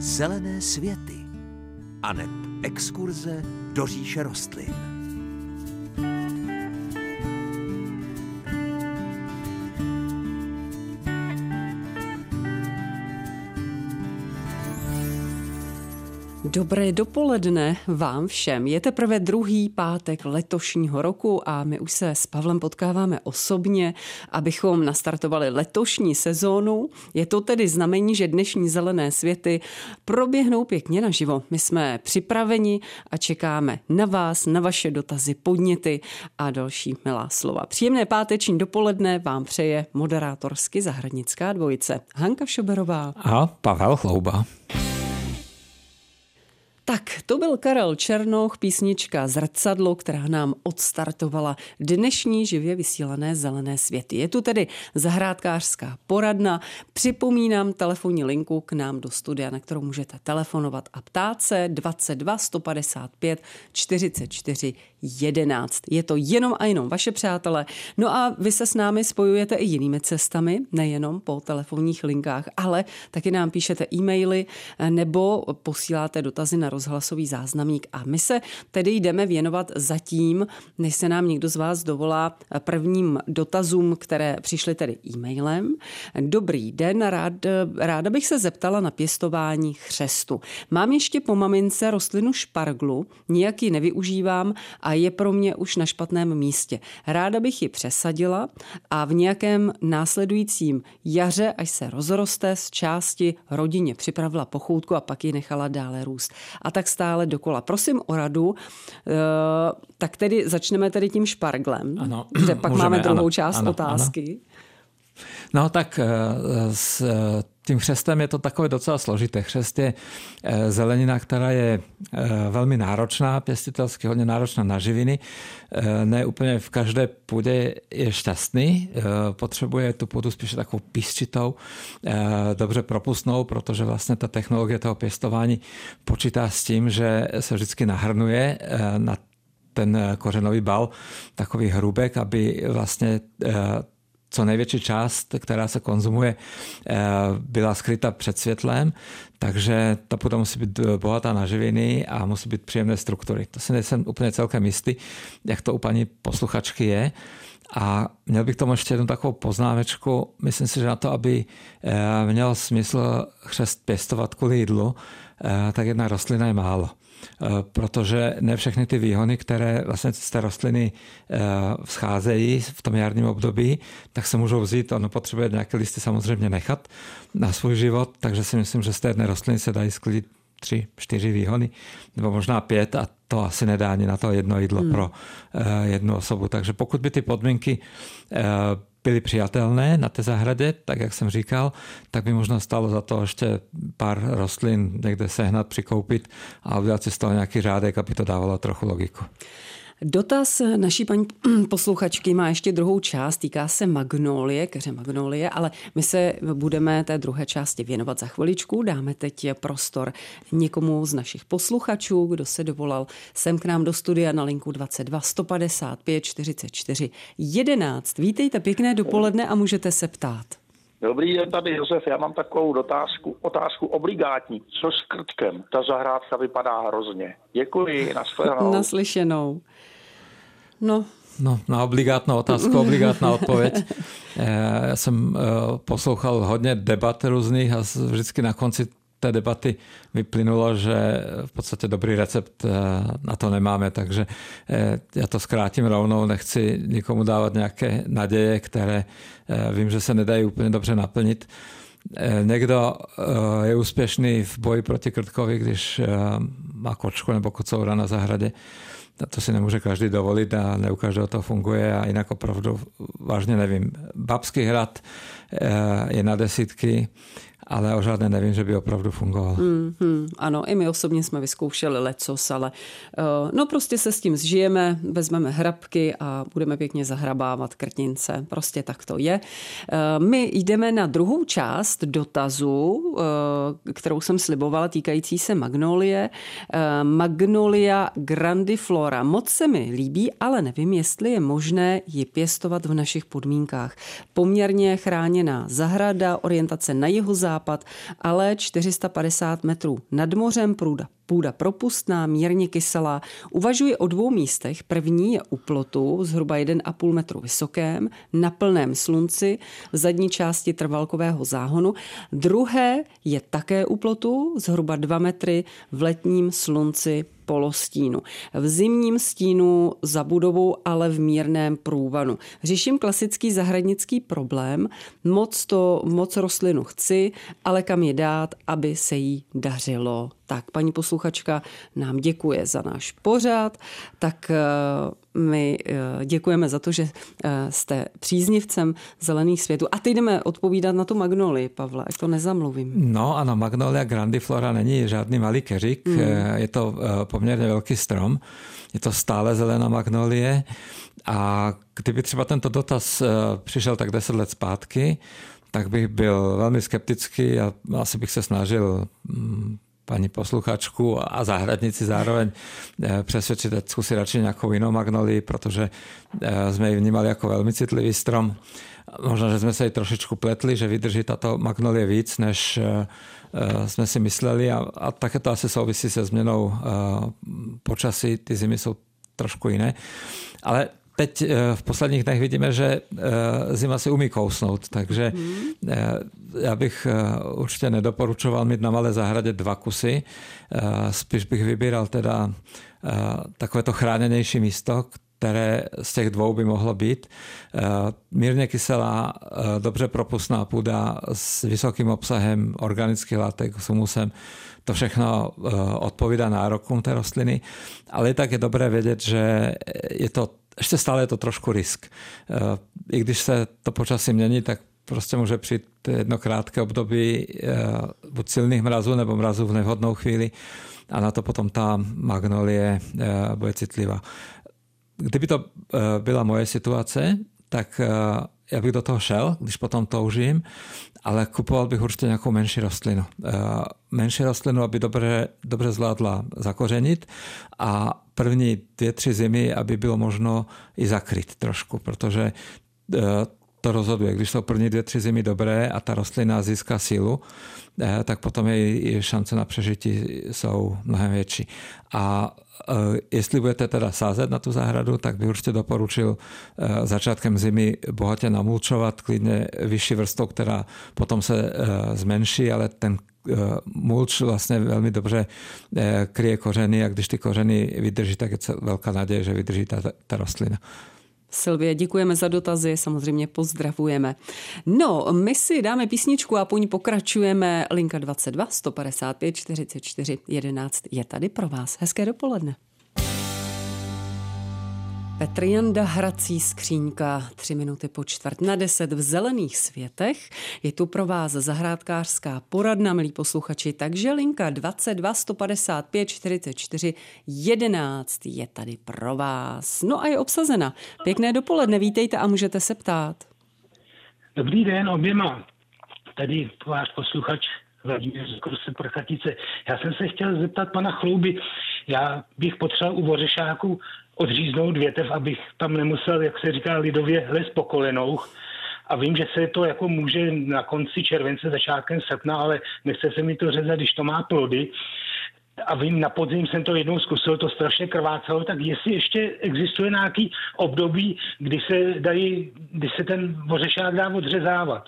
zelené světy aneb exkurze do říše rostlin. Dobré dopoledne vám všem. Je teprve druhý pátek letošního roku a my už se s Pavlem potkáváme osobně, abychom nastartovali letošní sezónu. Je to tedy znamení, že dnešní zelené světy proběhnou pěkně naživo. My jsme připraveni a čekáme na vás, na vaše dotazy, podněty a další milá slova. Příjemné páteční dopoledne vám přeje moderátorsky zahradnická dvojice Hanka Šoberová a Pavel Chlouba. Tak, to byl Karel Černoch, písnička Zrcadlo, která nám odstartovala dnešní živě vysílané zelené světy. Je tu tedy zahrádkářská poradna. Připomínám telefonní linku k nám do studia, na kterou můžete telefonovat a ptát se 22 155 44 11. Je to jenom a jenom vaše přátelé. No a vy se s námi spojujete i jinými cestami, nejenom po telefonních linkách, ale taky nám píšete e-maily nebo posíláte dotazy na rozhlasový záznamník. A my se tedy jdeme věnovat zatím, než se nám někdo z vás dovolá prvním dotazům, které přišly tedy e-mailem. Dobrý den, rád, ráda bych se zeptala na pěstování chřestu. Mám ještě po mamince rostlinu šparglu, nijak ji nevyužívám a je pro mě už na špatném místě. Ráda bych ji přesadila a v nějakém následujícím jaře, až se rozroste z části rodině, připravila pochoutku a pak ji nechala dále růst. A a tak stále dokola. Prosím o radu, eh, tak tedy začneme tedy tím šparglem, ano. kde pak Můžeme, máme druhou ano, část ano, otázky. Ano. No tak eh, s tím chřestem je to takové docela složité. Chřest je eh, zelenina, která je velmi náročná, pěstitelsky hodně náročná na živiny. Ne úplně v každé půdě je šťastný. Potřebuje tu půdu spíše takovou písčitou, dobře propustnou, protože vlastně ta technologie toho pěstování počítá s tím, že se vždycky nahrnuje na ten kořenový bal takový hrubek, aby vlastně co největší část, která se konzumuje, eh, byla skryta před světlem, takže ta půda musí být bohatá na živiny a musí být příjemné struktury. To si nejsem úplně celkem jistý, jak to u paní posluchačky je. A měl bych tomu ještě jednu takovou poznámečku. Myslím si, že na to, aby eh, měl smysl chřest pěstovat kvůli jídlu, eh, tak jedna rostlina je málo. Eh, protože ne všechny ty výhony, které vlastně z té rostliny eh, scházejí v tom jarním období, tak se můžou vzít. Ono potřebuje nějaké listy samozřejmě nechat na svůj život, takže si myslím, že z té jedné rostliny se dají sklidit tři, čtyři výhony, nebo možná pět a to asi nedá ani na to jedno jídlo hmm. pro eh, jednu osobu. Takže pokud by ty podmínky byly přijatelné na té zahradě, tak jak jsem říkal, tak by možná stalo za to ještě pár rostlin někde sehnat, přikoupit a udělat si z toho nějaký řádek, aby to dávalo trochu logiku. Dotaz naší paní posluchačky má ještě druhou část, týká se magnolie, keře magnolie, ale my se budeme té druhé části věnovat za chviličku. Dáme teď prostor někomu z našich posluchačů, kdo se dovolal sem k nám do studia na linku 22 155 44 11. Vítejte, pěkné dopoledne a můžete se ptát. Dobrý den, tady Josef. Já mám takovou otázku, otázku obligátní. Co s krtkem? Ta zahrádka vypadá hrozně. Děkuji, naslyšenou. naslyšenou. No, No, na obligátnou otázku, obligátná odpověď. Eh, já jsem eh, poslouchal hodně debat různých a vždycky na konci té debaty vyplynulo, že v podstatě dobrý recept eh, na to nemáme, takže já to zkrátím rovnou, nechci nikomu dávat nějaké naděje, které vím, že se nedají úplně dobře naplnit. Někdo je úspěšný v boji proti krtkovi, když má kočku nebo kocoura na zahradě. To si nemůže každý dovolit a ne u každého to funguje. A jinak opravdu vážně nevím. Babský hrad eh, je na desítky, ale o žádné nevím, že by opravdu fungoval. Hmm, hmm, ano, i my osobně jsme vyzkoušeli lecos, ale uh, no prostě se s tím zžijeme, vezmeme hrabky a budeme pěkně zahrabávat krtince. Prostě tak to je. Uh, my jdeme na druhou část dotazu, uh, kterou jsem slibovala, týkající se magnolie. Magnolia grandiflora. Moc se mi líbí, ale nevím, jestli je možné ji pěstovat v našich podmínkách. Poměrně chráněná zahrada, orientace na jeho západ, ale 450 metrů nad mořem průda půda propustná, mírně kyselá. Uvažuje o dvou místech. První je u plotu, zhruba 1,5 metru vysokém, na plném slunci, v zadní části trvalkového záhonu. Druhé je také u plotu, zhruba 2 metry v letním slunci polostínu. V zimním stínu za budovou, ale v mírném průvanu. Řeším klasický zahradnický problém. Moc to, moc rostlinu chci, ale kam je dát, aby se jí dařilo. Tak, paní posluchačka nám děkuje za náš pořád, tak eh, my eh, děkujeme za to, že eh, jste příznivcem zelených světů. A teď jdeme odpovídat na tu magnolii, Pavle, jak to nezamluvím. No ano, magnolia grandiflora není žádný malý keřík, mm. je to poměrně velký strom, je to stále zelená magnolie a kdyby třeba tento dotaz přišel tak 10 let zpátky, tak bych byl velmi skeptický a asi bych se snažil mm, paní posluchačku a zahradnici zároveň eh, přesvědčit, ať zkusí radši nějakou jinou magnolii, protože eh, jsme ji vnímali jako velmi citlivý strom. Možná, že jsme se i trošičku pletli, že vydrží tato magnolie víc, než eh, jsme si mysleli a, a také to asi souvisí se změnou počasí. Ty zimy jsou trošku jiné. Ale teď v posledních dnech vidíme, že zima si umí kousnout, takže hmm. já bych určitě nedoporučoval mít na malé zahradě dva kusy. Spíš bych vybíral teda takové to chráněnější místo, které z těch dvou by mohlo být. Mírně kyselá, dobře propustná půda s vysokým obsahem organických látek, s humusem, to všechno odpovídá nárokům té rostliny, ale tak je dobré vědět, že je to ještě stále je to trošku risk. Eh, I když se to počasí mění, tak prostě může přijít jedno krátké období eh, buď silných mrazů nebo mrazů v nevhodnou chvíli a na to potom ta magnolie eh, bude citlivá. Kdyby to byla moje situace, tak já bych do toho šel, když potom toužím, ale kupoval bych určitě nějakou menší rostlinu. Menší rostlinu, aby dobře, dobře zvládla zakořenit a první dvě, tři zimy, aby bylo možno i zakryt trošku, protože e, to rozhoduje. Když jsou první dvě, tři zimy dobré a ta rostlina získá sílu, e, tak potom její šance na přežití jsou mnohem větší. A jestli budete teda sázet na tu zahradu, tak bych určitě doporučil začátkem zimy bohatě namulčovat klidně vyšší vrstvou, která potom se zmenší, ale ten Eh, mulč vlastně velmi dobře eh, kryje kořeny a když ty kořeny vydrží, tak je velká naděje, že vydrží ta, ta rostlina. Silvie, děkujeme za dotazy, samozřejmě pozdravujeme. No, my si dáme písničku a po ní pokračujeme. Linka 22 155 44 11 je tady pro vás. Hezké dopoledne. Petr Janda, hrací skřínka, tři minuty po čtvrt na deset v zelených světech. Je tu pro vás zahrádkářská poradna, milí posluchači, takže linka 22 155 44 11 je tady pro vás. No a je obsazena. Pěkné dopoledne, vítejte a můžete se ptát. Dobrý den oběma. Tady váš posluchač Vladimír z Prchatice. Já jsem se chtěl zeptat pana Chlouby, já bych potřeboval u Vořešáku odříznout větev, abych tam nemusel, jak se říká lidově, les po kolenou. A vím, že se to jako může na konci července, začátkem srpna, ale nechce se mi to řezat, když to má plody. A vím, na podzim jsem to jednou zkusil, to strašně krvácelo, tak jestli ještě existuje nějaký období, kdy se, dají, kdy se ten vořešák dá odřezávat.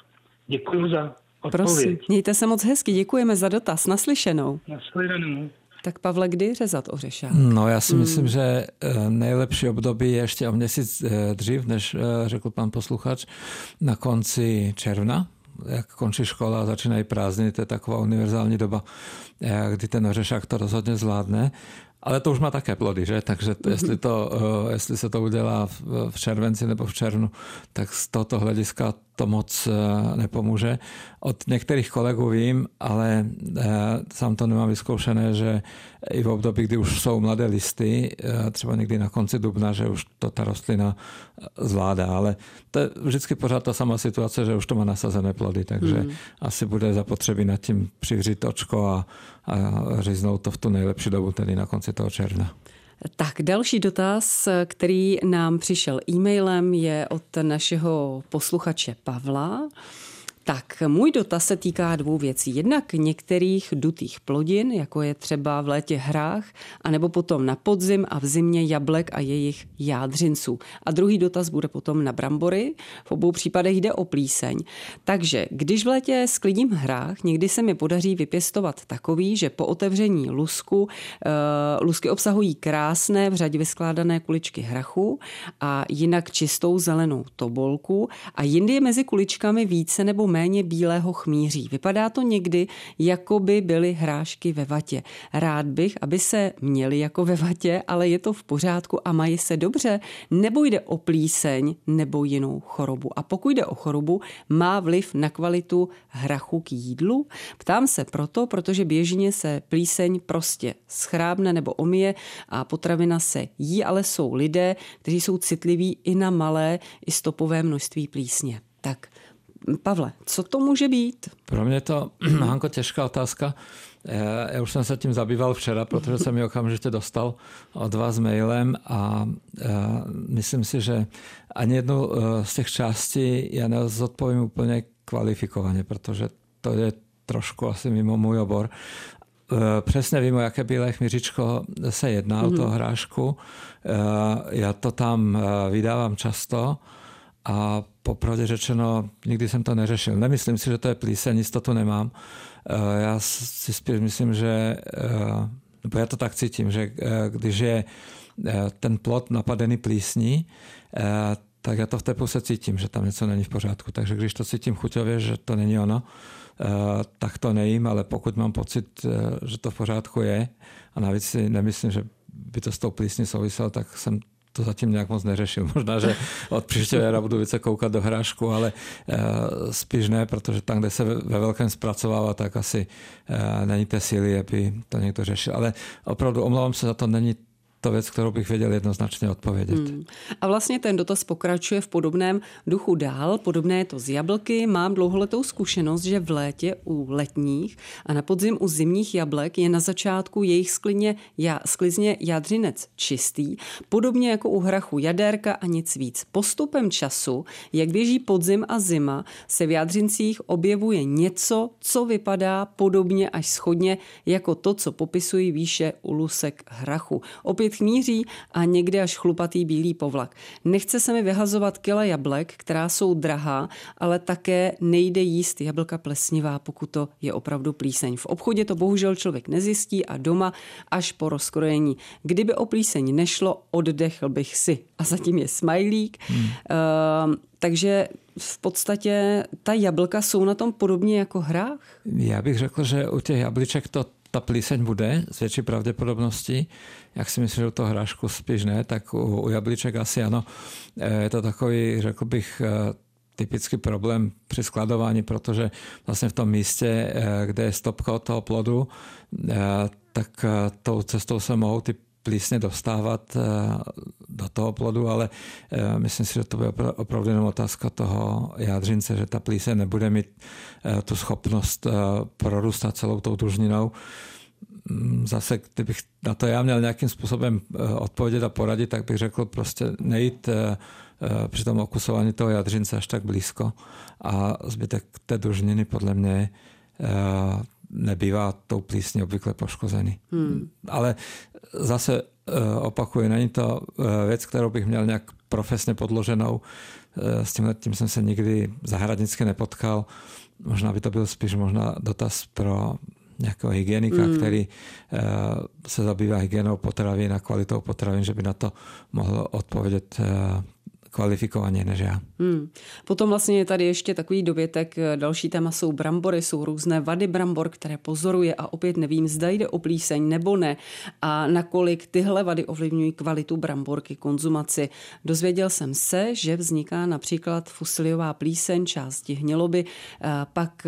Děkuji za odpověď. Prosím, mějte se moc hezky, děkujeme za dotaz. Naslyšenou. Naslyšenou. Tak Pavle, kdy řezat ořešák? No já si myslím, hmm. že eh, nejlepší období je ještě o měsíc eh, dřív, než eh, řekl pan posluchač, na konci června, jak končí škola a začínají prázdniny, to je taková univerzální doba, kdy ten ořešák to rozhodně zvládne. Ale to už má také plody, že? Takže to, jestli, to, jestli se to udělá v červenci nebo v červnu, tak z tohoto hlediska to moc eh, nepomůže. Od některých kolegů vím, ale eh, sám to nemám vyzkoušené, že i v období, kdy už jsou mladé listy, eh, třeba někdy na konci dubna, že už to ta rostlina zvládá, ale to je vždycky pořád ta sama situace, že už to má nasazené plody, takže hmm. asi bude zapotřebí nad tím přivřít očko a, a říznout to v tu nejlepší dobu, tedy na konci toho června. Tak další dotaz, který nám přišel e-mailem, je od našeho posluchače Pavla. Tak, můj dotaz se týká dvou věcí. Jednak některých dutých plodin, jako je třeba v létě hrách, anebo potom na podzim a v zimě jablek a jejich jádřinců. A druhý dotaz bude potom na brambory. V obou případech jde o plíseň. Takže, když v létě sklidím hrách, někdy se mi podaří vypěstovat takový, že po otevření lusku, uh, lusky obsahují krásné v řadě vyskládané kuličky hrachu a jinak čistou zelenou tobolku a jindy je mezi kuličkami více nebo méně bílého chmíří. Vypadá to někdy, jako by byly hrášky ve vatě. Rád bych, aby se měly jako ve vatě, ale je to v pořádku a mají se dobře, nebo jde o plíseň nebo jinou chorobu. A pokud jde o chorobu, má vliv na kvalitu hrachu k jídlu? Ptám se proto, protože běžně se plíseň prostě schrábne nebo omije a potravina se jí, ale jsou lidé, kteří jsou citliví i na malé, i stopové množství plísně. Tak Pavle, co to může být? Pro mě je to, Hanko, těžká otázka. Já už jsem se tím zabýval včera, protože jsem ji okamžitě dostal od vás mailem a myslím si, že ani jednu e, z těch částí já nezodpovím úplně kvalifikovaně, protože to je trošku asi mimo můj obor. Přesně vím, o jaké bílé chmířičko se jedná, mm-hmm. o toho mhm. hrášku. E, já to tam vydávám často a popravdě řečeno, nikdy jsem to neřešil. Nemyslím si, že to je plíseň, jistotu nemám. Eh, já si spíš myslím, že, eh, nebo já to tak cítím, že eh, když je ten plot napadený plísní, tak já to v té puse cítím, že tam něco není v pořádku. Takže když to cítím chuťově, že to není ono, tak to nejím, ale pokud mám pocit, že to v pořádku je, a navíc si nemyslím, že by to s tou plísní souviselo, tak jsem to zatím nějak moc neřešil. Možná, že od příště jara budu více koukat do hrášku, ale eh, spíš ne, protože tam, kde se ve velkém zpracovává, tak asi eh, není té síly, aby to někdo řešil. Ale opravdu omlouvám se za to, není to věc, kterou bych věděl jednoznačně odpovědět. Hmm. A vlastně ten dotaz pokračuje v podobném duchu dál. Podobné je to z jablky. Mám dlouholetou zkušenost, že v létě u letních a na podzim u zimních jablek je na začátku jejich sklině, ja, sklizně jadřinec čistý, podobně jako u hrachu jaderka a nic víc. Postupem času, jak běží podzim a zima, se v jadřincích objevuje něco, co vypadá podobně až schodně jako to, co popisují výše u lusek hrachu. Opět chmíří a někdy až chlupatý bílý povlak. Nechce se mi vyhazovat kila jablek, která jsou drahá, ale také nejde jíst jablka plesnivá, pokud to je opravdu plíseň. V obchodě to bohužel člověk nezjistí a doma až po rozkrojení. Kdyby o plíseň nešlo, oddechl bych si. A zatím je smajlík. Hmm. Uh, takže v podstatě ta jablka jsou na tom podobně jako hrách? Já bych řekl, že u těch jablíček to ta plíseň bude z větší pravděpodobnosti. Jak si myslím, že toho hrášku spíš ne, tak u, u jablíček asi ano. E, je to takový, řekl bych, e, typický problém při skladování, protože vlastně v tom místě, e, kde je stopka od toho plodu, tak tou cestou se mohou ty plísně dostávat do toho plodu, ale myslím si, že to bude opravdu jenom otázka toho jádřince, že ta plíse nebude mít tu schopnost prorůstat celou tou družninou. Mm, zase, kdybych na to já měl nějakým způsobem odpovědět a poradit, tak bych řekl prostě nejít při tom okusování toho jadřince až tak blízko a zbytek té družniny podle mě nebývá tou plísní obvykle poškozený. Hmm. Ale zase eh, opakuju, není to eh, věc, kterou bych měl nějak profesně podloženou. Eh, s tím tím jsem se nikdy zahradnicky nepotkal. Možná by to byl spíš možná dotaz pro nějakého hygienika, mm. který se zabývá hygienou potravin a kvalitou potravin, že by na to mohl odpovědět kvalifikovaně než já. Hmm. Potom vlastně je tady ještě takový dovětek. Další téma jsou brambory, jsou různé vady brambor, které pozoruje a opět nevím, zda jde o plíseň nebo ne a nakolik tyhle vady ovlivňují kvalitu bramborky, konzumaci. Dozvěděl jsem se, že vzniká například fusiliová plíseň, části hniloby, pak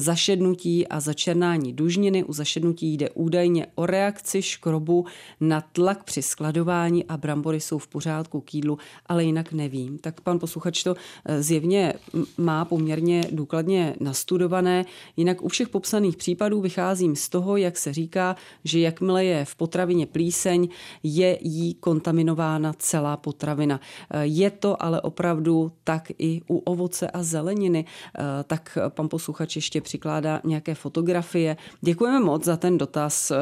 zašednutí a začernání dužniny. U zašednutí jde údajně o reakci škrobu na tlak při skladování a brambory jsou v pořádku k jídlu, ale jinak nevím. Tak pan posluchač to eh, zjevně má poměrně důkladně nastudované. Jinak u všech popsaných případů vycházím z toho, jak se říká, že jakmile je v potravině plíseň, je jí kontaminována celá potravina. Eh, je to ale opravdu tak i u ovoce a zeleniny. Eh, tak pan posluchač ještě přikládá nějaké fotografie. Děkujeme moc za ten dotaz.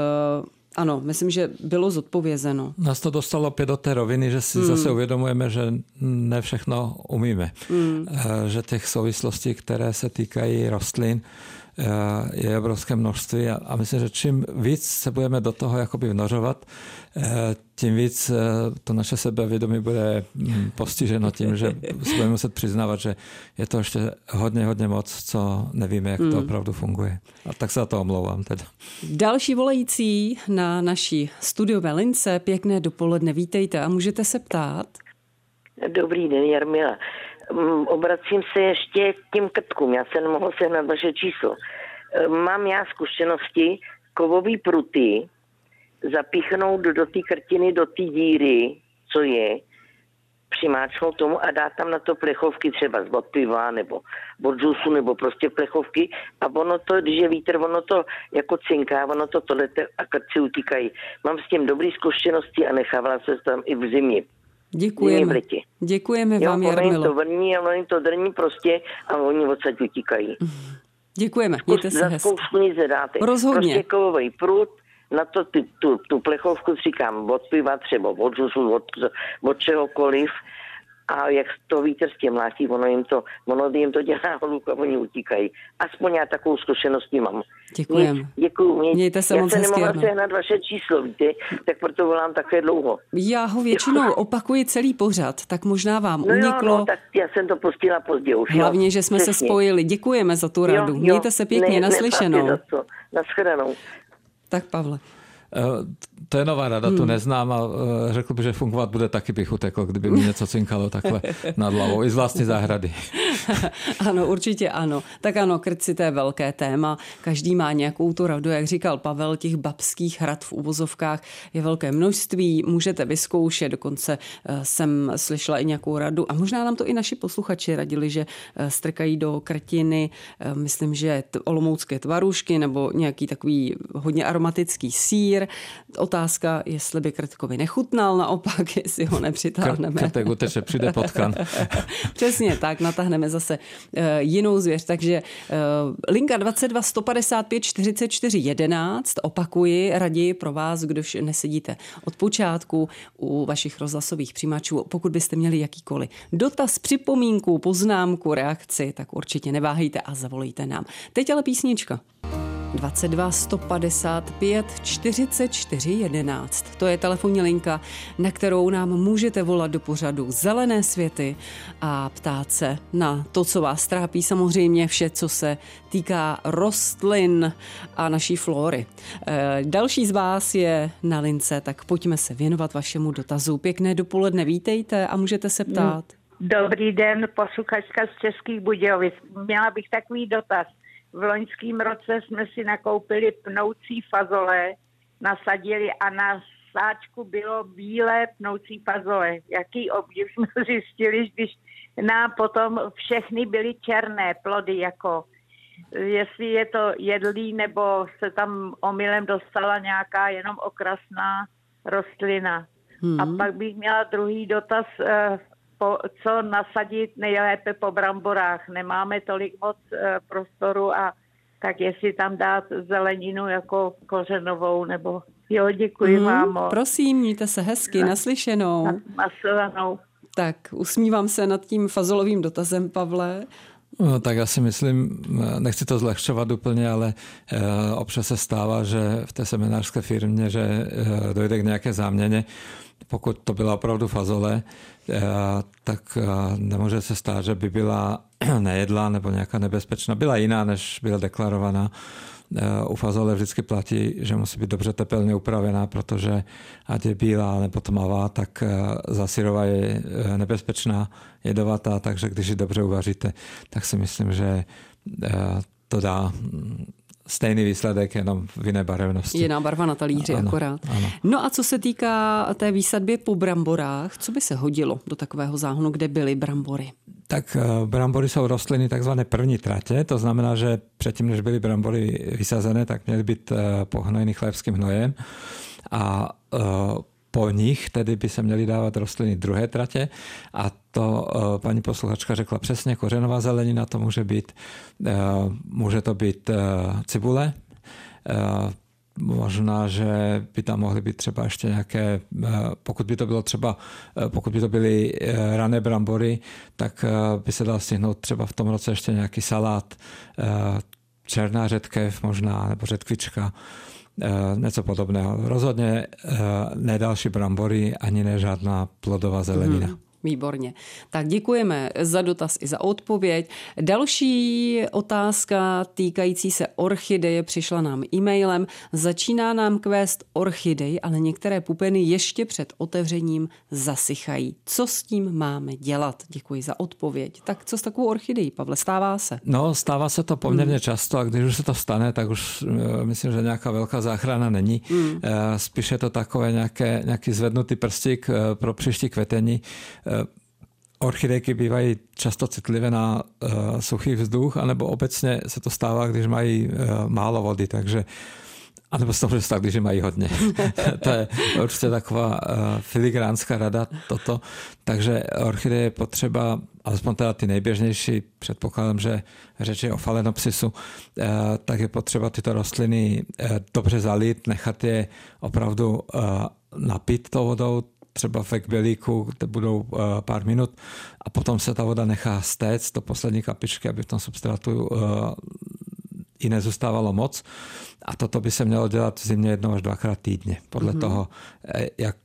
Ano, myslím, že bylo zodpovězeno. Nás to dostalo opět do té roviny, že si hmm. zase uvědomujeme, že ne všechno umíme. Hmm. Že těch souvislostí, které se týkají rostlin, eh, je obrovské množství a myslím, že čím víc se budeme do toho jakoby vnořovat, Eh, tím víc eh, to naše sebevědomí bude hm, postiženo tím, že si budeme muset přiznávat, že je to ještě hodně, hodně moc, co nevíme, jak to hmm. opravdu funguje. A tak se za to omlouvám teda. Další volající na naší studiové lince, pěkné dopoledne, vítejte a můžete se ptát. Dobrý den, Jarmila. Mm, obracím se ještě k tím krtkům. Já jsem nemohl sehnat vaše číslo. Eh, mám já zkušenosti kovový pruty, zapíchnout do té krtiny, do té díry, co je, přimáčknout tomu a dát tam na to plechovky třeba z piva nebo od džusu nebo prostě plechovky a ono to, když je vítr, ono to jako cinká, ono to tolete a krci utíkají. Mám s tím dobrý zkušenosti a nechávala se tam i v zimě. Děkujeme. Děkujeme jo, vám, Jarmilo. to vrní a ono jim to drní prostě a oni odsaď utíkají. Děkujeme, mějte se hezky. Nedáte. Rozhodně. Prostě kovový prut, na to ty, tu, tu plechovku říkám od piva, třeba od žusu, od, od čehokoliv a jak to vítr s tím mlátí, ono jim to, ono jim to dělá hluk a oni utíkají. Aspoň já takovou zkušenost mám. Děkujem. Děkuju. Mě, Mějte se já moc se nemohla sehnat vaše číslo, víte, tak proto volám také dlouho. Já ho většinou opakuji celý pořad, tak možná vám no uniklo. Jo, no, tak já jsem to pustila později už. Hlavně, že jsme přesně. se spojili. Děkujeme za tu radu. Jo, jo. Mějte se pěkně, ne, naslyšenou. Ne, Naschledanou. Tak Pavle. Eh, to je nová rada, hmm. tu neznám a eh, řekl bych, že fungovat bude taky bych utekl, kdyby mi něco cinkalo takhle nad hlavou, i z vlastní záhrady. ano, určitě ano. Tak ano, krci to je velké téma. Každý má nějakou tu radu, jak říkal Pavel, těch babských hrad v uvozovkách je velké množství, můžete vyzkoušet, dokonce eh, jsem slyšela i nějakou radu a možná nám to i naši posluchači radili, že strkají do krtiny, myslím, že olomoucké tvarušky nebo nějaký takový hodně aromatický sír. Otázka, jestli by krtkovi nechutnal, naopak, jestli ho nepřitáhneme. Krtek uteče, přijde potkan. Přesně tak, natáhneme zase uh, jinou zvěř. Takže uh, linka 22 155 44 11, opakuji, raději pro vás, kdož nesedíte od počátku u vašich rozhlasových přijímačů, pokud byste měli jakýkoliv dotaz, připomínku, poznámku, reakci, tak určitě neváhejte a zavolejte nám. Teď ale písnička. 22 155 44 11. To je telefonní linka, na kterou nám můžete volat do pořadu Zelené světy a ptát se na to, co vás trápí, samozřejmě vše, co se týká rostlin a naší flory. E, další z vás je na lince, tak pojďme se věnovat vašemu dotazu. Pěkné dopoledne, vítejte a můžete se ptát. Dobrý den, posluchačka z Českých Budějovic. Měla bych takový dotaz v loňském roce jsme si nakoupili pnoucí fazole, nasadili a na sáčku bylo bílé pnoucí fazole. Jaký obdiv jsme zjistili, když nám potom všechny byly černé plody, jako jestli je to jedlý, nebo se tam omylem dostala nějaká jenom okrasná rostlina. Hmm. A pak bych měla druhý dotaz, eh, po, co nasadit nejlépe po bramborách. Nemáme tolik moc e, prostoru a tak jestli tam dát zeleninu jako kořenovou nebo jo, děkuji mm, vám. Prosím, mějte se hezky, na, naslyšenou. Na, nasledanou. Tak, usmívám se nad tím fazolovým dotazem, Pavle. No, tak já si myslím, nechci to zlehčovat úplně, ale e, občas se stává, že v té seminářské firmě, že e, dojde k nějaké záměně pokud to byla opravdu fazole, eh, tak eh, nemůže se stát, že by byla nejedlá nebo nějaká nebezpečná. Byla jiná, než byla deklarovaná. Eh, u fazole vždycky platí, že musí být dobře tepelně upravená, protože ať je bílá nebo tmavá, tak zasyrová je nebezpečná, jedovatá, takže když ji dobře uvaříte, tak si myslím, že to dá mm, stejný výsledek, jenom v jiné barevnosti. Jiná barva na talíři ano, akorát. Ano. No a co se týká té výsadby po bramborách, co by se hodilo do takového záhonu, kde byly brambory? Tak eh, brambory jsou rostliny takzvané první tratě, to znamená, že předtím, než byly brambory vysazené, tak měly být eh, pohnojeny chlebským hnojem a eh, po nich tedy by se měly dávat rostliny druhé tratě. A to paní posluchačka řekla přesně, kořenová zelenina to může být, může to být cibule, možná, že by tam mohly být třeba ještě nějaké, pokud by to bylo třeba, pokud by to byly rané brambory, tak by se dal stihnout třeba v tom roce ještě nějaký salát, černá řetkev možná, nebo řetkvička, něco podobného. Rozhodně ne další brambory, ani ne žádná plodová zelenina. Mm. Výborně. Tak děkujeme za dotaz i za odpověď. Další otázka týkající se orchideje přišla nám e-mailem. Začíná nám kvést orchidej, ale některé pupeny ještě před otevřením zasychají. Co s tím máme dělat? Děkuji za odpověď. Tak co s takovou orchidejí, Pavle? Stává se? No, stává se to poměrně hmm. často a když už se to stane, tak už eh, myslím, že nějaká velká záchrana není. Hmm. Eh, spíše to takové nějaké, nějaký zvednutý prstík eh, pro příští kvetení Orchidejky bývají často citlivé na uh, suchý vzduch, anebo obecně se to stává, když mají uh, málo vody, takže a nebo se to může stát, když mají hodně. to je určitě taková uh, filigránská rada toto. Takže orchideje je potřeba, alespoň teda ty nejběžnější, předpokládám, že řeč je o falenopsisu, uh, tak je potřeba tyto rostliny uh, dobře zalít, nechat je opravdu uh, napít tou vodou, třeba ve kbelíku, to budou uh, pár minut a potom se ta voda nechá stéct do poslední kapičky, aby v tom substrátu uh, i nezůstávalo moc. A toto by se mělo dělat v zimě jednou až dvakrát týdně, podle mm-hmm. toho, eh, jak,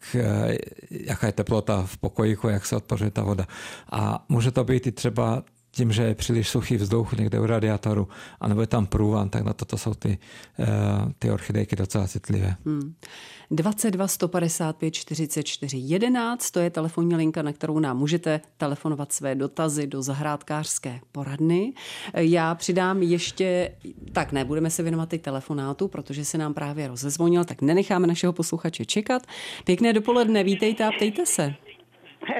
jaká je teplota v pokojíku, jak se odpořuje ta voda. A může to být i třeba tím, že je příliš suchý vzduch někde u radiátoru, anebo je tam průvan, tak na toto jsou ty, ty orchidejky docela citlivé. Hmm. 22 155 44 11, to je telefonní linka, na kterou nám můžete telefonovat své dotazy do zahrádkářské poradny. Já přidám ještě, tak ne, budeme se věnovat teď telefonátu, protože se nám právě rozezvonil, tak nenecháme našeho posluchače čekat. Pěkné dopoledne, vítejte a ptejte se.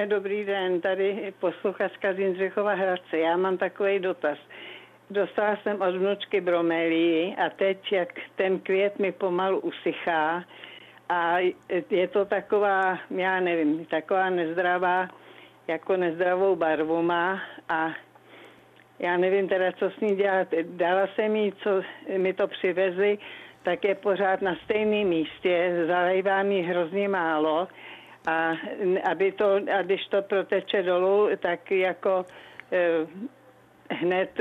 Dobrý den, tady posluchačka z Jindřichova Hradce. Já mám takový dotaz. Dostala jsem od vnučky bromelii a teď, jak ten květ mi pomalu usychá, a je to taková, já nevím, taková nezdravá, jako nezdravou barvu má a já nevím teda, co s ní dělat. Dala jsem jí, co mi to přivezli, tak je pořád na stejném místě, zalejvám jí hrozně málo a, aby to, a když to proteče dolů, tak jako eh, hned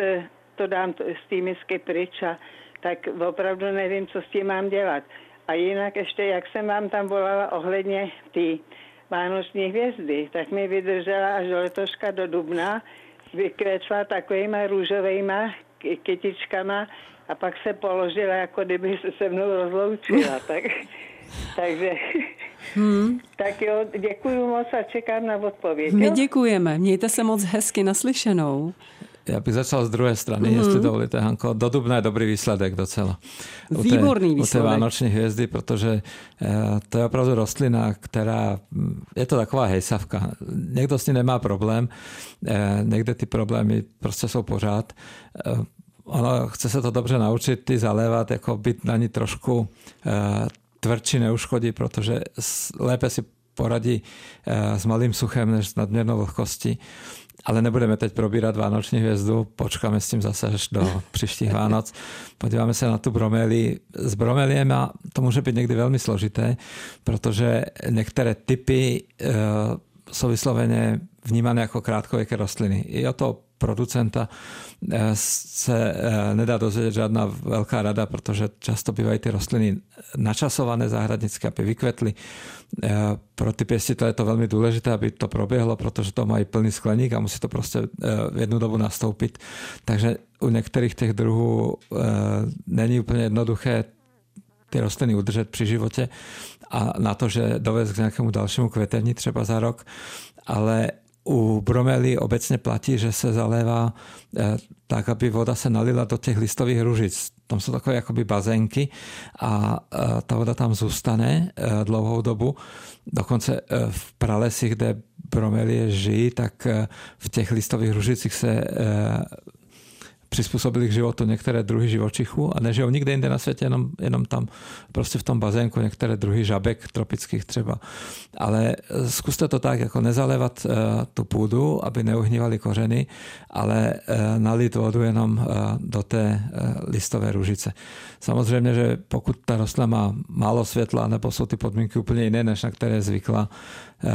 to dám z té misky pryč a tak opravdu nevím, co s tím mám dělat. A jinak ještě, jak jsem vám tam volala ohledně té vánoční hvězdy, tak mi vydržela až do letoška do dubna, vykvětla takovýma růžovýma kytičkama a pak se položila, jako kdyby se se mnou rozloučila. tak, takže, hmm. tak jo, děkuji moc a čekám na odpověď. My děkujeme, mějte se moc hezky naslyšenou. Já bych začal z druhé strany, mm-hmm. jestli dovolíte, Hanko. Do dubna je dobrý výsledek docela. Výborný u té, výsledek. U té vánoční hvězdy, protože eh, to je opravdu rostlina, která, mm, je to taková hejsavka. Někdo s ní nemá problém, eh, někde ty problémy prostě jsou pořád. Eh, ono chce se to dobře naučit, ty zalévat, jako být na ní trošku tvrdší neuškodí, protože lépe si poradí s malým suchem než s nadměrnou vlhkostí. Ale nebudeme teď probírat Vánoční hvězdu, počkáme s tím zase až do příštích Vánoc. Podíváme se na tu bromeli. S bromeliem to může být někdy velmi složité, protože některé typy e, jsou vysloveně vnímané jako krátkověké rostliny. I o to producenta eh, se eh, nedá dozvědět žádná velká rada, protože často bývají ty rostliny načasované zahradnické, aby vykvetly. Eh, pro ty pěstitele je to velmi důležité, aby to proběhlo, protože to mají plný skleník a musí to prostě v jednu dobu nastoupit. Takže u některých těch druhů není úplně jednoduché ty rostliny udržet při životě a na to, že dovést k nějakému dalšímu kvetení třeba za rok, ale u bromely obecně platí, že se zalévá eh, tak, aby voda se nalila do těch listových ružic. Tam jsou takové jakoby bazénky a ta voda tam zůstane dlouhou dobu. Dokonce v pralesích, kde bromelie žijí, tak v těch listových ružicích se přizpůsobili k životu některé druhy živočichů a nežijou nikde jinde na světě, jenom, jenom tam prostě v tom bazénku některé druhy žabek tropických třeba. Ale eh, zkuste to tak, jako nezalévat uh, tu půdu, aby neuhnívali kořeny, ale uh, nalít vodu jenom uh, do té uh, listové ružice. Samozřejmě, že pokud ta rostlina má málo světla, nebo jsou ty podmínky úplně jiné, než na které je zvykla, uh,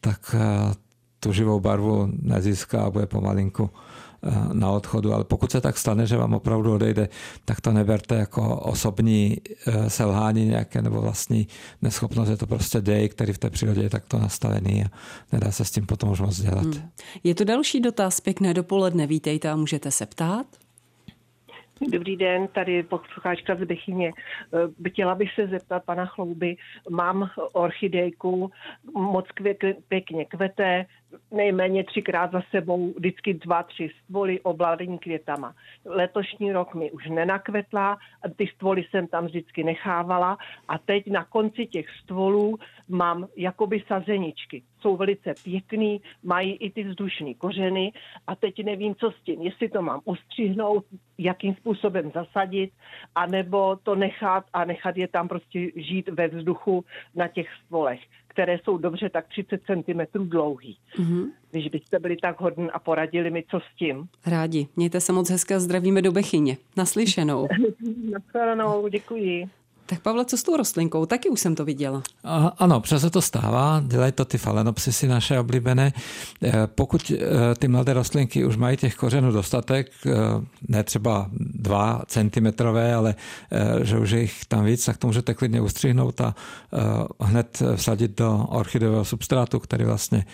tak uh, tu živou barvu nezíská a bude pomalinku Eh, na odchodu, ale pokud se tak stane, že vám opravdu odejde, tak to neberte jako osobní eh, selhání nějaké nebo vlastní neschopnost. Je to prostě dej, který v té přírodě je takto nastavený a nedá se s tím potom už moc dělat. Hmm. Je to další dotaz. Pěkné dopoledne. Vítejte a můžete se ptát. Dobrý den, tady posluchačka z Bechyně. Eh, chtěla bych se zeptat pana Chlouby. Mám orchidejku, moc pěkně kvete, nejméně třikrát za sebou, vždycky dva, tři stvoly obladení květama. Letošní rok mi už nenakvetla, ty stvoly jsem tam vždycky nechávala a teď na konci těch stvolů mám jakoby sazeničky. Jsou velice pěkný, mají i ty vzdušné kořeny a teď nevím, co s tím. Jestli to mám ustřihnout, jakým způsobem zasadit, anebo to nechat a nechat je tam prostě žít ve vzduchu na těch stvolech které jsou dobře tak 30 cm dlouhý. Mm-hmm. Když byste byli tak hodní a poradili mi, co s tím. Rádi. Mějte se moc hezké a zdravíme do Bechyně. Naslyšenou. Naslyšenou, děkuji. Tak Pavle, co s tou rostlinkou? Taky už jsem to viděla. A, ano, přesně to stává. Dělají to ty falenopsisy naše oblíbené. Eh, pokud eh, ty mladé rostlinky už mají těch kořenů dostatek, eh, ne třeba dva centimetrové, ale že už je jich tam víc, tak to můžete klidně ustřihnout a hned vsadit do orchidového substrátu, který vlastně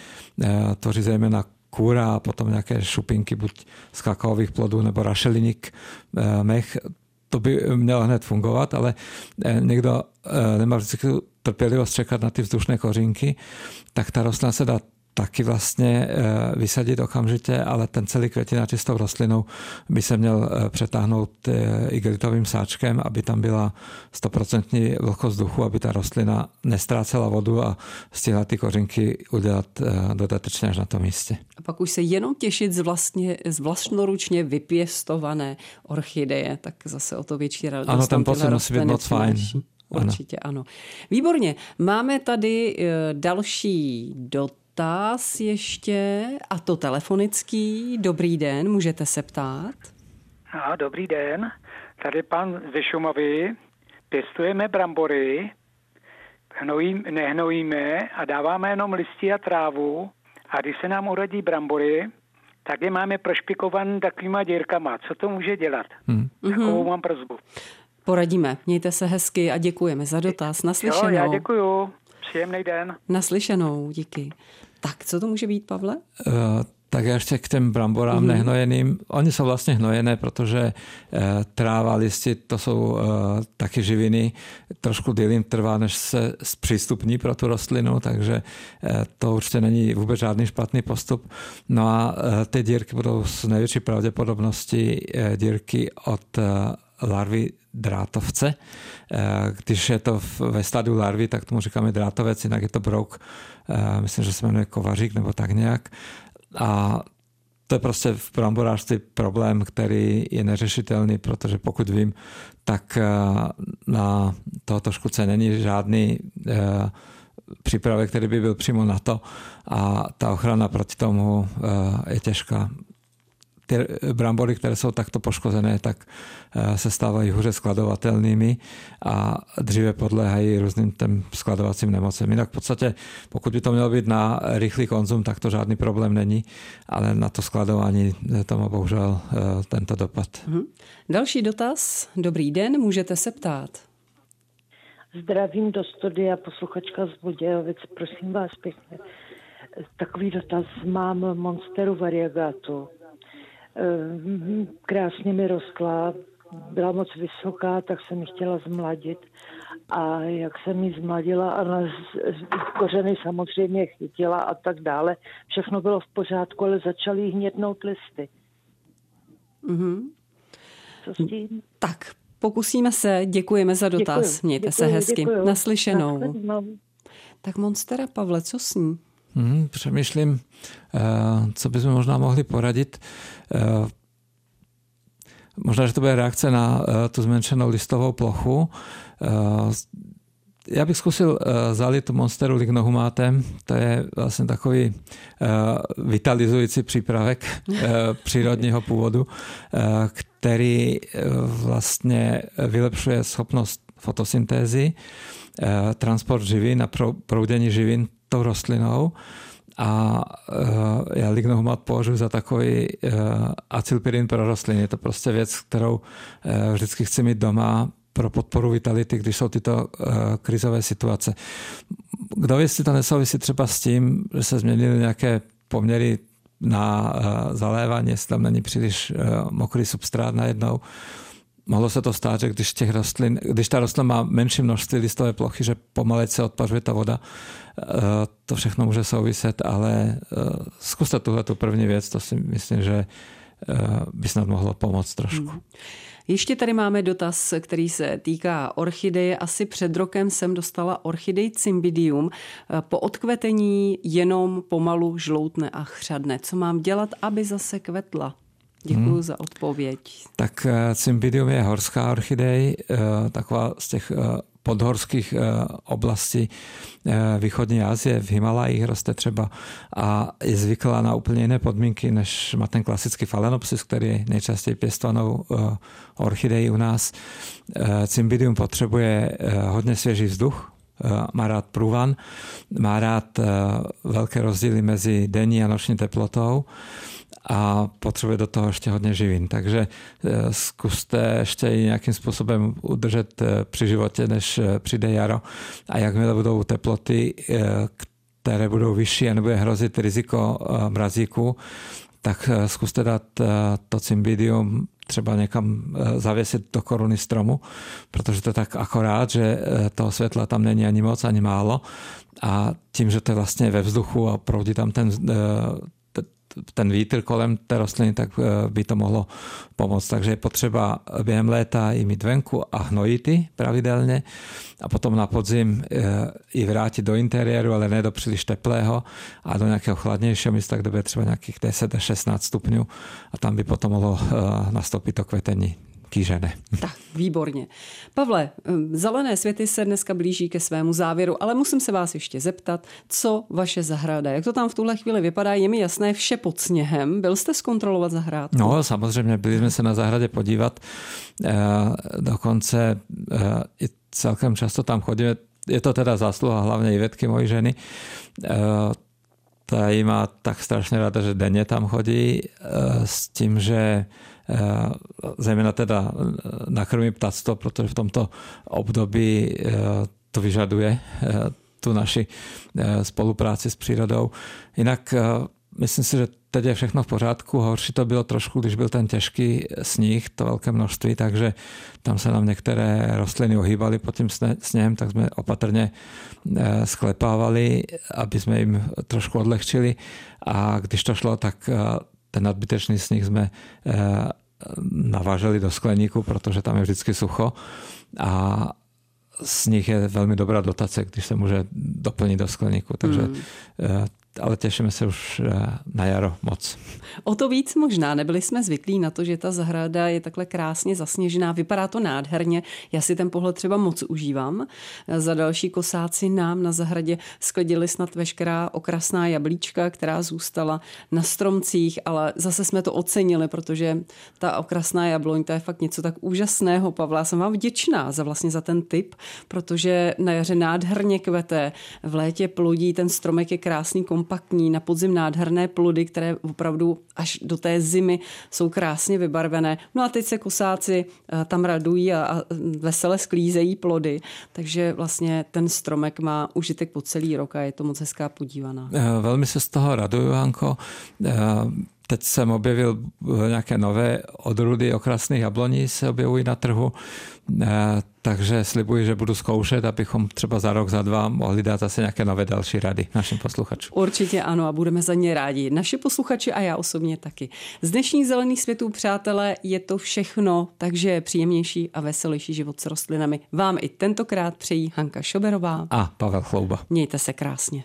tvoří zejména kůra a potom nějaké šupinky, buď z kakaových plodů nebo rašeliník, mech to by mělo hned fungovat, ale eh, někdo eh, nemá vždycky trpělivost čekat na ty vzdušné kořínky, tak ta rostlina se dá taky vlastně eh, vysadit okamžitě, ale ten celý květinačistou rostlinou by se měl přetáhnout igelitovým sáčkem, aby tam byla stoprocentní vlhkost vzduchu, aby ta rostlina nestrácela vodu a stihla ty kořínky udělat dodatečně až na tom místě. A pak už se jenom těšit z, vlastně, z vlastnoručně vypěstované orchideje, tak zase o to větší radost. Ano, ten pocit musí být moc fajn. Určitě ano. ano. Výborně. Máme tady eh, další dotaz ještě, a to telefonický. Dobrý den, můžete se ptát. A, dobrý den, tady pan ze Šumavy. Pěstujeme brambory, hnojím, nehnojíme a dáváme jenom listí a trávu a když se nám urodí brambory, tak je máme prošpikovaný takovýma dírkama. Co to může dělat? Hmm. Takovou mhm. mám prozbu. Poradíme. Mějte se hezky a děkujeme za dotaz. Naslyšenou. Jo, já děkuju. Příjemný den. Naslyšenou, díky. Tak, co to může být, Pavle? Uh, tak ještě k těm bramborám mm. nehnojeným. Oni jsou vlastně hnojené, protože e, tráva, listy, to jsou e, taky živiny. Trošku díl trvá, než se zpřístupní pro tu rostlinu, takže e, to určitě není vůbec žádný špatný postup. No a e, ty dírky budou s největší pravděpodobností e, dírky od e, larvy drátovce. Když je to ve stadiu larvy, tak tomu říkáme drátovec, jinak je to brouk, myslím, že se jmenuje kovařík nebo tak nějak. A to je prostě v bramborářství problém, který je neřešitelný, protože pokud vím, tak eh, na tohoto škůdce není žádný eh, přípravek, který by byl přímo na to a ta ochrana proti tomu eh, je těžká ty brambory, které jsou takto poškozené, tak eh, se stávají hůře skladovatelnými a dříve podléhají různým těm skladovacím nemocem. Jinak v podstatě, pokud by to mělo být na rychlý konzum, tak to žádný problém není, ale na to skladování eh, to má bohužel eh, tento dopad. Mhm. Další dotaz. Dobrý den, můžete se ptát. Zdravím do studia posluchačka z Budějovic, prosím vás pěkně. Takový dotaz mám Monsteru variegatu krásně mi rostla, byla moc vysoká, tak jsem ji chtěla zmladit a jak jsem ji zmladila a na kořeny samozřejmě chytila a tak dále. Všechno bylo v pořádku, ale začaly hnědnout listy. Mm-hmm. Co s tím? Tak, pokusíme se. Děkujeme za dotaz. Děkuju, Mějte děkuju, se hezky. děkuju. Naslyšenou. Nashledanou. Tak Monstera Pavle, co s ní? Hmm, přemýšlím, eh, co bychom možná mohli poradit. Eh, možná, že to bude reakce na eh, tu zmenšenou listovou plochu. Já bych zkusil zalit monsteru lignohumátem. To je vlastně takový vitalizující přípravek přírodního původu, který vlastně vylepšuje schopnost fotosyntézy, transport živin a proudění živin tou rostlinou a uh, já lignohumat považuji za takový uh, acylpirin pro rostliny. Je to prostě věc, kterou uh, vždycky chci mít doma pro podporu vitality, když jsou tyto uh, krizové situace. Kdo jestli to nesouvisí třeba s tím, že se změnily nějaké poměry na uh, zalévání, jestli tam není příliš uh, mokrý substrát najednou, mohlo se to stát, že když, těch rostlin, když ta rostlina má menší množství listové plochy, že pomalej se odpařuje ta voda, eh, to všechno může souviset, ale eh, zkuste tuhle tu první věc, to si myslím, že eh, by snad mohlo pomoct trošku. Hmm. Ještě tady máme dotaz, který se týká orchideje. Asi před rokem jsem dostala orchidej cymbidium. Po odkvetení jenom pomalu žloutne a chřadne. Co mám dělat, aby zase kvetla? Děkuji hmm. za odpověď. Tak eh, Cymbidium je horská orchidej, eh, taková z těch eh, podhorských oblastí východní Asie, v Himalajích roste třeba a je zvyklá na úplně jiné podmínky, než má ten klasický Phalaenopsis, který je nejčastěji pěstovanou orchidejí u nás. Cymbidium potřebuje hodně svěží vzduch, má rád průvan, má rád velké rozdíly mezi denní a noční teplotou a potřebuje do toho ještě hodně živin. Takže eh, zkuste ještě i nějakým způsobem udržet eh, při životě, než eh, přijde jaro. A jakmile budou teploty, které budou vyšší a nebude hrozit riziko mrazíku, tak zkuste dát to cymbidium třeba někam zavěsit do koruny stromu, protože to je tak akorát, že toho světla tam není ani moc, ani málo a tím, že to je vlastně ve vzduchu a proudí tam ten ten vítr kolem té rostliny, tak eh, by to mohlo pomoct. Takže je potřeba během léta i mít venku a hnojity pravidelně a potom na podzim eh, i vrátit do interiéru, ale ne do příliš teplého a do nějakého chladnějšího místa, kde bude třeba nějakých 10 až 16 stupňů a tam by potom mohlo eh, nastoupit to kvetení kýžené. Tak, výborně. Pavle, hm, zelené světy se dneska blíží ke svému závěru, ale musím se vás ještě zeptat, co vaše zahrada, jak to tam v tuhle chvíli vypadá, je mi jasné, vše pod sněhem. Byl jste zkontrolovat zahrádku? No, samozřejmě, byli jsme se na zahradě podívat, eh, dokonce eh, i celkem často tam chodíme, je to teda zásluha hlavně Ivetky, mojí ženy, eh, ta jí má tak strašně ráda, že denně tam chodí s tím, že Eh, zejména teda nakrmí ptactvo, protože v tomto období eh, to vyžaduje eh, tu naši spolupráci s přírodou. Jinak myslím si, že teď je všechno v pořádku. Horší to bylo trošku, když byl ten těžký sníh, to velké množství, takže tam se nám některé rostliny ohýbaly pod tím sněhem, tak jsme opatrně sklepávali, aby jsme jim trošku odlehčili. A když to šlo, tak ten nadbytečný sníh jsme eh, naváželi do skleníku, protože tam je vždycky sucho a sníh je velmi dobrá dotace, když se může doplnit do skleníku. Takže hmm. Ale těšíme se už eh, na jaro moc. O to víc možná. Nebyli jsme zvyklí na to, že ta zahrada je takhle krásně zasněžená. Vypadá to nádherně. Já si ten pohled třeba moc užívám. Za další kosáci nám na zahradě sklidili snad veškerá okrasná jablíčka, která zůstala na stromcích, ale zase jsme to ocenili, protože ta okrasná jabloň, to je fakt něco tak úžasného. Pavla, jsem vám vděčná za vlastně za ten tip, protože na jaře nádherně kvete, v létě plodí, ten stromek je krásný kompaktní, na podzim nádherné plody, které opravdu až do té zimy jsou krásně vybarvené. No a teď se kosáci eh, tam radují a, a vesele sklízejí plody, takže vlastně ten stromek má užitek po celý rok a je to moc hezká podívaná. Eh, velmi se z toho raduju, Hanko. Eh, teď jsem objevil nějaké nové odrůdy okrasných jabloní se objevují na trhu, takže slibuji, že budu zkoušet, abychom třeba za rok, za dva mohli dát zase nějaké nové další rady našim posluchačům. Určitě ano a budeme za ně rádi. Naši posluchači a já osobně taky. Z dnešních zelených světů, přátelé, je to všechno, takže příjemnější a veselější život s rostlinami. Vám i tentokrát přejí Hanka Šoberová a Pavel Chlouba. Mějte se krásně.